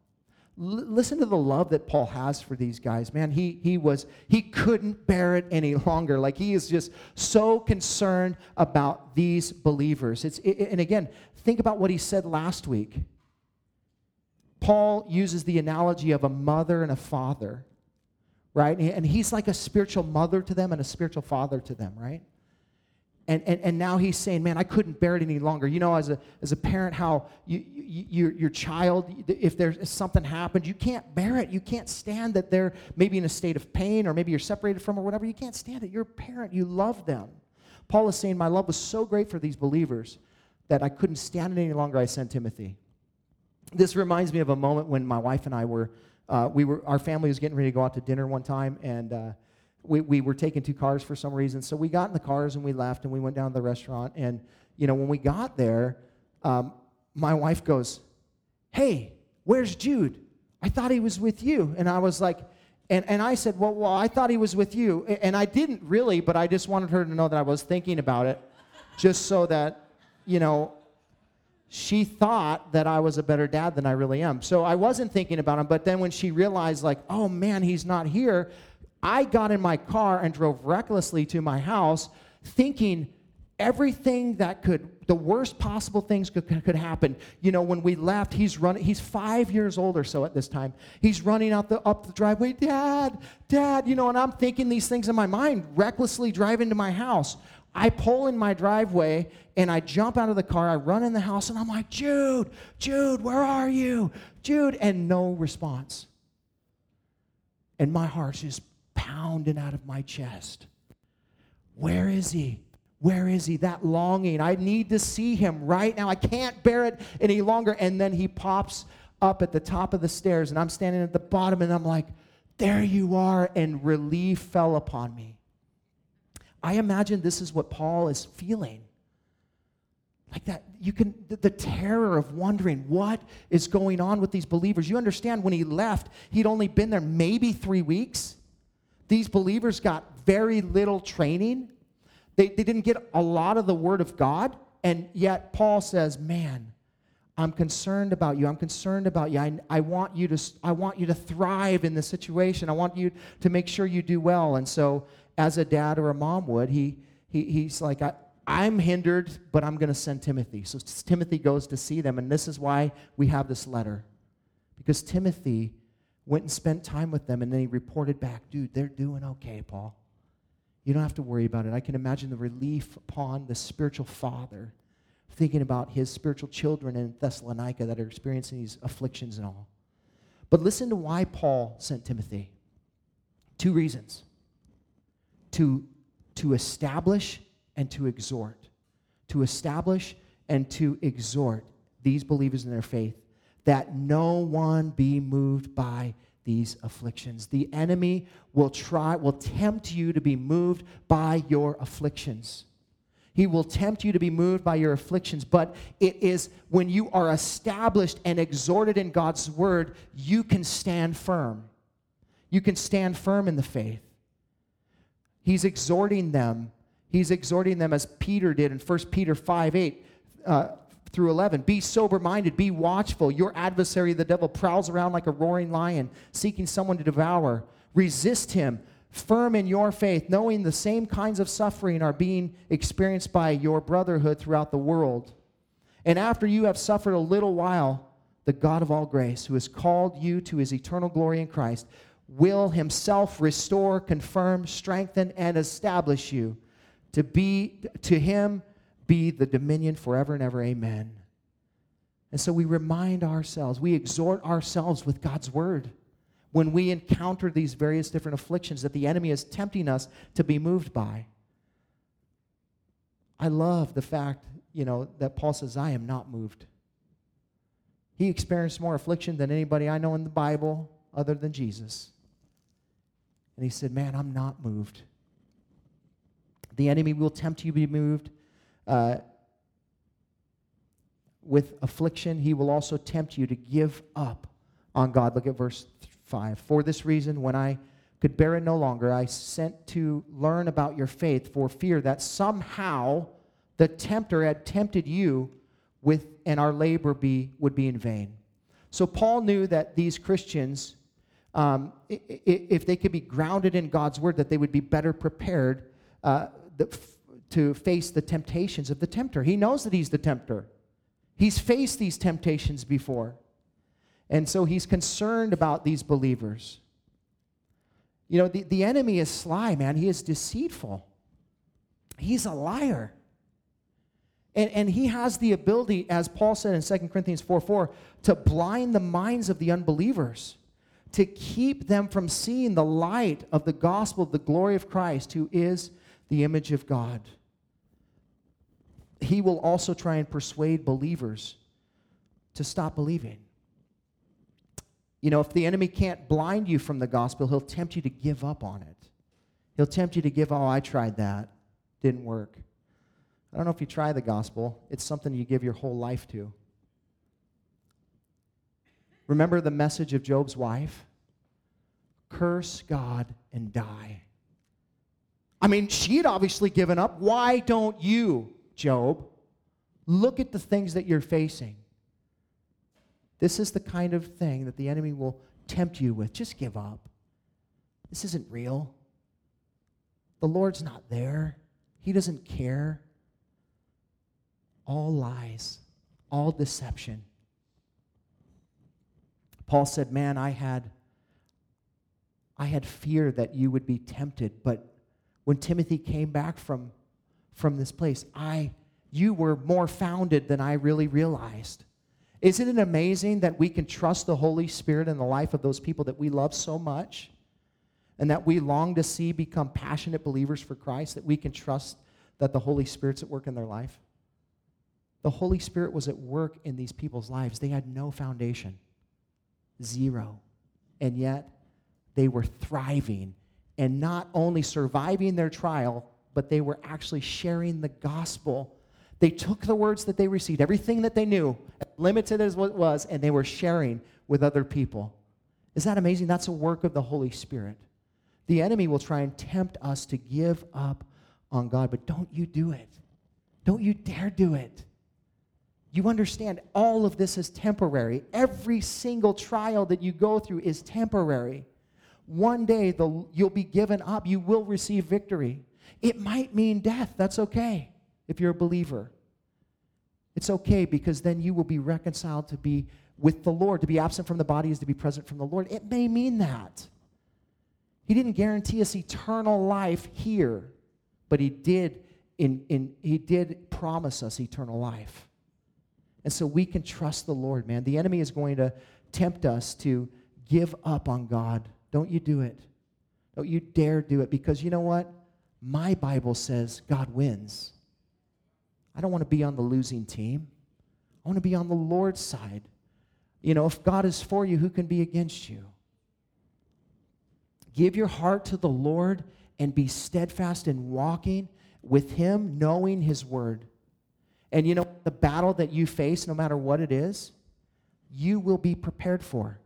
[SPEAKER 2] listen to the love that Paul has for these guys. Man, he, he was, he couldn't bear it any longer. Like he is just so concerned about these believers. It's, it, and again, think about what he said last week. Paul uses the analogy of a mother and a father, right? And he's like a spiritual mother to them and a spiritual father to them, right? And, and, and now he's saying, man, I couldn't bear it any longer. You know, as a, as a parent, how you, you, your, your child, if there's something happened, you can't bear it. You can't stand that they're maybe in a state of pain or maybe you're separated from or whatever. You can't stand it. You're a parent. You love them. Paul is saying, My love was so great for these believers that I couldn't stand it any longer. I sent Timothy. This reminds me of a moment when my wife and I were, uh, we were, our family was getting ready to go out to dinner one time, and uh, we, we were taking two cars for some reason. So we got in the cars and we left, and we went down to the restaurant. And, you know, when we got there, um, my wife goes, Hey, where's Jude? I thought he was with you. And I was like, and, and I said, well, well, I thought he was with you. And I didn't really, but I just wanted her to know that I was thinking about it, just so that, you know, she thought that I was a better dad than I really am. So I wasn't thinking about him. But then when she realized, like, oh man, he's not here, I got in my car and drove recklessly to my house, thinking, everything that could the worst possible things could, could happen. You know when we left he's running he's five years old or so at this time. He's running out the up the driveway dad dad you know and i'm thinking these things in my mind recklessly driving to my house. I pull in my driveway and i jump out of the car i run in the house and i'm like jude jude where are you? Jude and no response. And my heart's just pounding out of my chest where is he where is he? That longing. I need to see him right now. I can't bear it any longer. And then he pops up at the top of the stairs, and I'm standing at the bottom, and I'm like, there you are. And relief fell upon me. I imagine this is what Paul is feeling. Like that, you can, the, terror of wondering what is going on with these believers. You understand when he left, he'd only been there maybe three weeks. These believers got very little training. They, they didn't get a lot of the Word of God, and yet Paul says, Man, I'm concerned about you. I'm concerned about you. I, I, want you to, I want you to thrive in this situation. I want you to make sure you do well. And so, as a dad or a mom would, he, he, he's like, I, I'm hindered, but I'm going to send Timothy. So Timothy goes to see them, and this is why we have this letter. Because Timothy went and spent time with them, and then he reported back, dude, they're doing okay, Paul. You don't have to worry about it. I can imagine the relief upon the spiritual father thinking about his spiritual children in Thessalonica that are experiencing these afflictions and all. But listen to why Paul sent Timothy. Two reasons to, to establish and to exhort. To establish and to exhort these believers in their faith that no one be moved by these afflictions. The enemy will try, will tempt you to be moved by your afflictions. He will tempt you to be moved by your afflictions, but it is when you are established and exhorted in God's word, you can stand firm. You can stand firm in the faith. He's exhorting them. He's exhorting them as Peter did in 1 Peter 5 8. Uh, through 11. Be sober minded, be watchful. Your adversary, the devil, prowls around like a roaring lion, seeking someone to devour. Resist him, firm in your faith, knowing the same kinds of suffering are being experienced by your brotherhood throughout the world. And after you have suffered a little while, the God of all grace, who has called you to his eternal glory in Christ, will himself restore, confirm, strengthen, and establish you. To be to him be the dominion forever and ever. Amen. And so we remind ourselves, we exhort ourselves with God's word when we encounter these various different afflictions that the enemy is tempting us to be moved by. I love the fact, you know, that Paul says, I am not moved. He experienced more affliction than anybody I know in the Bible other than Jesus. And he said, Man, I'm not moved. The enemy will tempt you to be moved. Uh, with affliction, he will also tempt you to give up on God. Look at verse 5. For this reason, when I could bear it no longer, I sent to learn about your faith for fear that somehow the tempter had tempted you with, and our labor be, would be in vain. So Paul knew that these Christians, um, if they could be grounded in God's word, that they would be better prepared uh, to face the temptations of the tempter. He knows that he's the tempter. He's faced these temptations before. And so he's concerned about these believers. You know, the, the enemy is sly, man. He is deceitful. He's a liar. And, and he has the ability, as Paul said in 2 Corinthians 4 4, to blind the minds of the unbelievers, to keep them from seeing the light of the gospel of the glory of Christ, who is the image of God. He will also try and persuade believers to stop believing. You know, if the enemy can't blind you from the gospel, he'll tempt you to give up on it. He'll tempt you to give, oh, I tried that, didn't work. I don't know if you try the gospel, it's something you give your whole life to. Remember the message of Job's wife? Curse God and die. I mean, she had obviously given up. Why don't you, Job? Look at the things that you're facing. This is the kind of thing that the enemy will tempt you with. Just give up. This isn't real. The Lord's not there, He doesn't care. All lies, all deception. Paul said, Man, I had. I had fear that you would be tempted, but when Timothy came back from, from this place, I, you were more founded than I really realized. Isn't it amazing that we can trust the Holy Spirit in the life of those people that we love so much and that we long to see become passionate believers for Christ, that we can trust that the Holy Spirit's at work in their life? The Holy Spirit was at work in these people's lives. They had no foundation, zero. And yet, they were thriving and not only surviving their trial, but they were actually sharing the gospel. They took the words that they received, everything that they knew, limited as what it was, and they were sharing with other people. Is that amazing? That's a work of the Holy Spirit. The enemy will try and tempt us to give up on God, but don't you do it. Don't you dare do it. You understand all of this is temporary. Every single trial that you go through is temporary. One day the, you'll be given up. You will receive victory. It might mean death. That's okay if you're a believer. It's okay because then you will be reconciled to be with the Lord. To be absent from the body is to be present from the Lord. It may mean that. He didn't guarantee us eternal life here, but he did in, in he did promise us eternal life. And so we can trust the Lord, man. The enemy is going to tempt us to give up on God don't you do it. Don't you dare do it because you know what? My Bible says God wins. I don't want to be on the losing team. I want to be on the Lord's side. You know, if God is for you, who can be against you? Give your heart to the Lord and be steadfast in walking with Him, knowing His word. And you know, the battle that you face, no matter what it is, you will be prepared for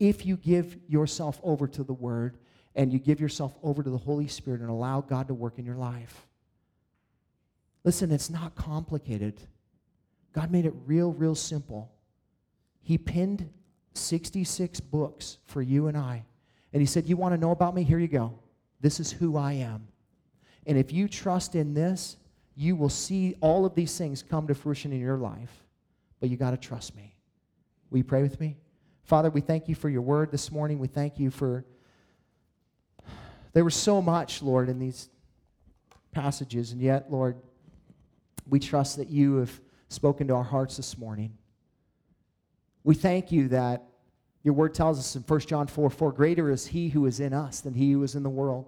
[SPEAKER 2] if you give yourself over to the Word and you give yourself over to the Holy Spirit and allow God to work in your life. Listen, it's not complicated. God made it real, real simple. He pinned 66 books for you and I. And He said, You want to know about me? Here you go. This is who I am. And if you trust in this, you will see all of these things come to fruition in your life. But you got to trust me. Will you pray with me? Father, we thank you for your word this morning. We thank you for. There was so much, Lord, in these passages, and yet, Lord, we trust that you have spoken to our hearts this morning. We thank you that your word tells us in 1 John 4 4 greater is he who is in us than he who is in the world.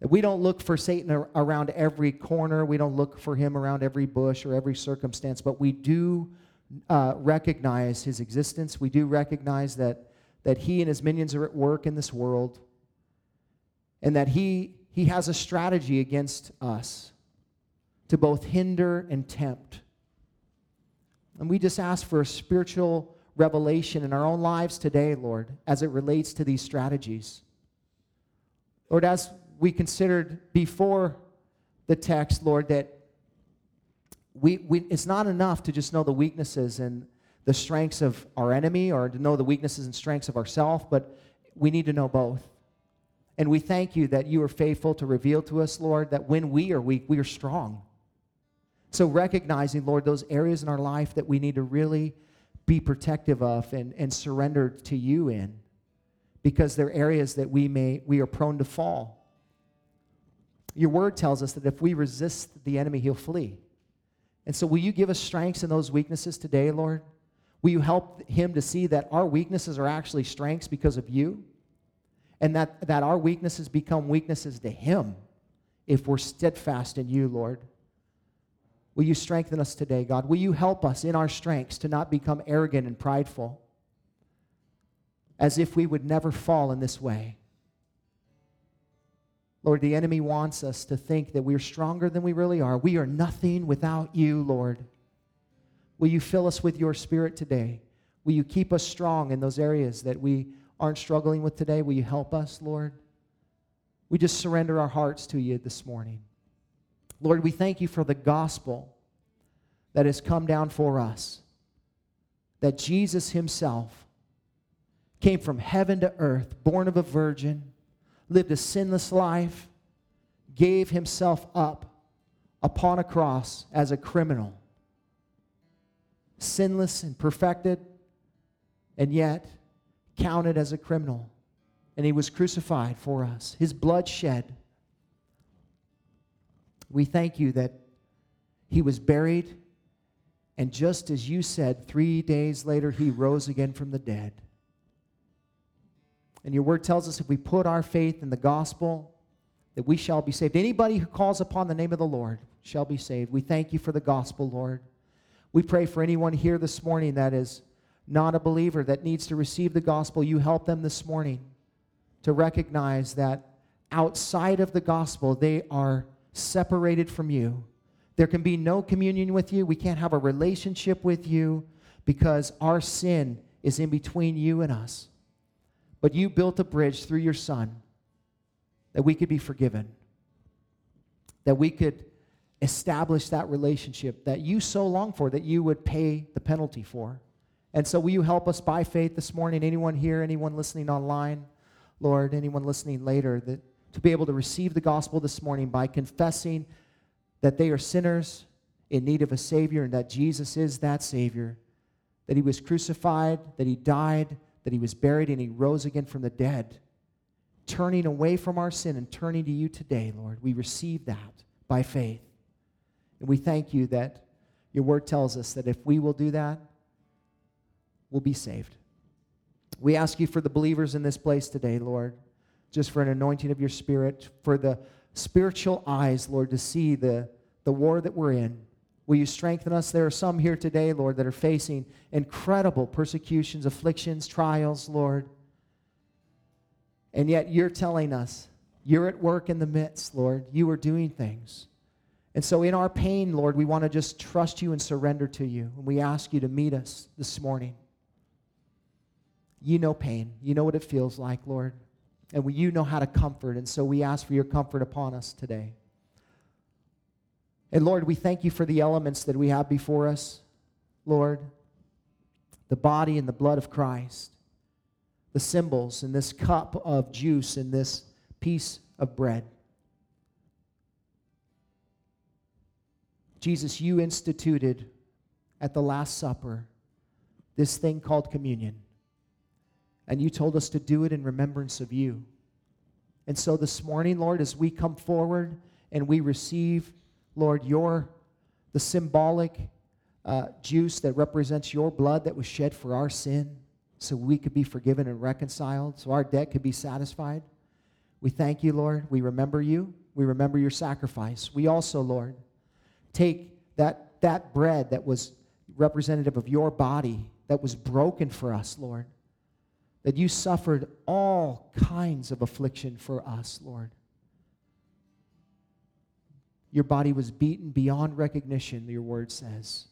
[SPEAKER 2] That we don't look for Satan around every corner, we don't look for him around every bush or every circumstance, but we do uh, recognize his existence. We do recognize that, that he and his minions are at work in this world and that he, he has a strategy against us to both hinder and tempt. And we just ask for a spiritual revelation in our own lives today, Lord, as it relates to these strategies. Lord, as we considered before the text, Lord, that we, we, it's not enough to just know the weaknesses and the strengths of our enemy or to know the weaknesses and strengths of ourselves, but we need to know both. And we thank you that you are faithful to reveal to us, Lord, that when we are weak, we are strong. So, recognizing, Lord, those areas in our life that we need to really be protective of and, and surrender to you in, because they're areas that we may we are prone to fall. Your word tells us that if we resist the enemy, he'll flee. And so, will you give us strengths in those weaknesses today, Lord? Will you help him to see that our weaknesses are actually strengths because of you? And that, that our weaknesses become weaknesses to him if we're steadfast in you, Lord. Will you strengthen us today, God? Will you help us in our strengths to not become arrogant and prideful, as if we would never fall in this way? Lord, the enemy wants us to think that we're stronger than we really are. We are nothing without you, Lord. Will you fill us with your spirit today? Will you keep us strong in those areas that we aren't struggling with today? Will you help us, Lord? We just surrender our hearts to you this morning. Lord, we thank you for the gospel that has come down for us. That Jesus himself came from heaven to earth, born of a virgin, lived a sinless life, gave himself up upon a cross as a criminal, sinless and perfected, and yet counted as a criminal. And he was crucified for us, his blood shed we thank you that he was buried, and just as you said, three days later, he rose again from the dead. And your word tells us if we put our faith in the gospel, that we shall be saved. Anybody who calls upon the name of the Lord shall be saved. We thank you for the gospel, Lord. We pray for anyone here this morning that is not a believer that needs to receive the gospel. You help them this morning to recognize that outside of the gospel, they are separated from you. There can be no communion with you. We can't have a relationship with you because our sin is in between you and us. But you built a bridge through your Son that we could be forgiven, that we could establish that relationship that you so long for, that you would pay the penalty for. And so, will you help us by faith this morning? Anyone here, anyone listening online, Lord, anyone listening later, that to be able to receive the gospel this morning by confessing that they are sinners in need of a Savior and that Jesus is that Savior, that He was crucified, that He died, that He was buried, and He rose again from the dead. Turning away from our sin and turning to you today, Lord. We receive that by faith. And we thank you that your word tells us that if we will do that, we'll be saved. We ask you for the believers in this place today, Lord just for an anointing of your spirit, for the spiritual eyes, Lord, to see the, the war that we're in. Will you strengthen us? There are some here today, Lord, that are facing incredible persecutions, afflictions, trials, Lord. And yet you're telling us you're at work in the midst, Lord. You are doing things. And so, in our pain, Lord, we want to just trust you and surrender to you. And we ask you to meet us this morning. You know pain, you know what it feels like, Lord. And we, you know how to comfort. And so we ask for your comfort upon us today. And Lord, we thank you for the elements that we have before us, Lord, the body and the blood of Christ, the symbols in this cup of juice and this piece of bread. Jesus, you instituted at the Last Supper this thing called communion. And you told us to do it in remembrance of you. And so this morning, Lord, as we come forward and we receive, Lord, your the symbolic uh, juice that represents your blood that was shed for our sin, so we could be forgiven and reconciled, so our debt could be satisfied. We thank you, Lord. We remember you. We remember your sacrifice. We also, Lord, take that, that bread that was representative of your body that was broken for us, Lord that you suffered all kinds of affliction for us, Lord. Your body was beaten beyond recognition, your word says.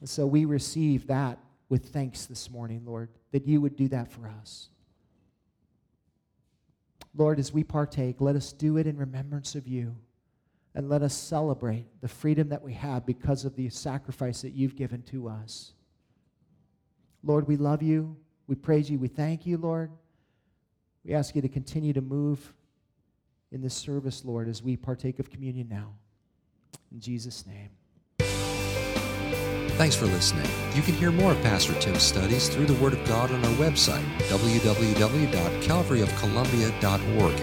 [SPEAKER 2] And so we receive that with thanks this morning, Lord, that you would do that for us. Lord, as we partake, let us do it in remembrance of you. And let us celebrate the freedom that we have because of the sacrifice that you've given to us. Lord, we love you. We praise you. We thank you, Lord. We ask you to continue to move in this service, Lord, as we partake of communion now. In Jesus' name.
[SPEAKER 1] Thanks for listening. You can hear more of Pastor Tim's studies through the Word of God on our website, www.calvaryofcolumbia.org.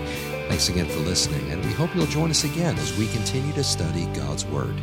[SPEAKER 1] Thanks again for listening, and we hope you'll join us again as we continue to study God's Word.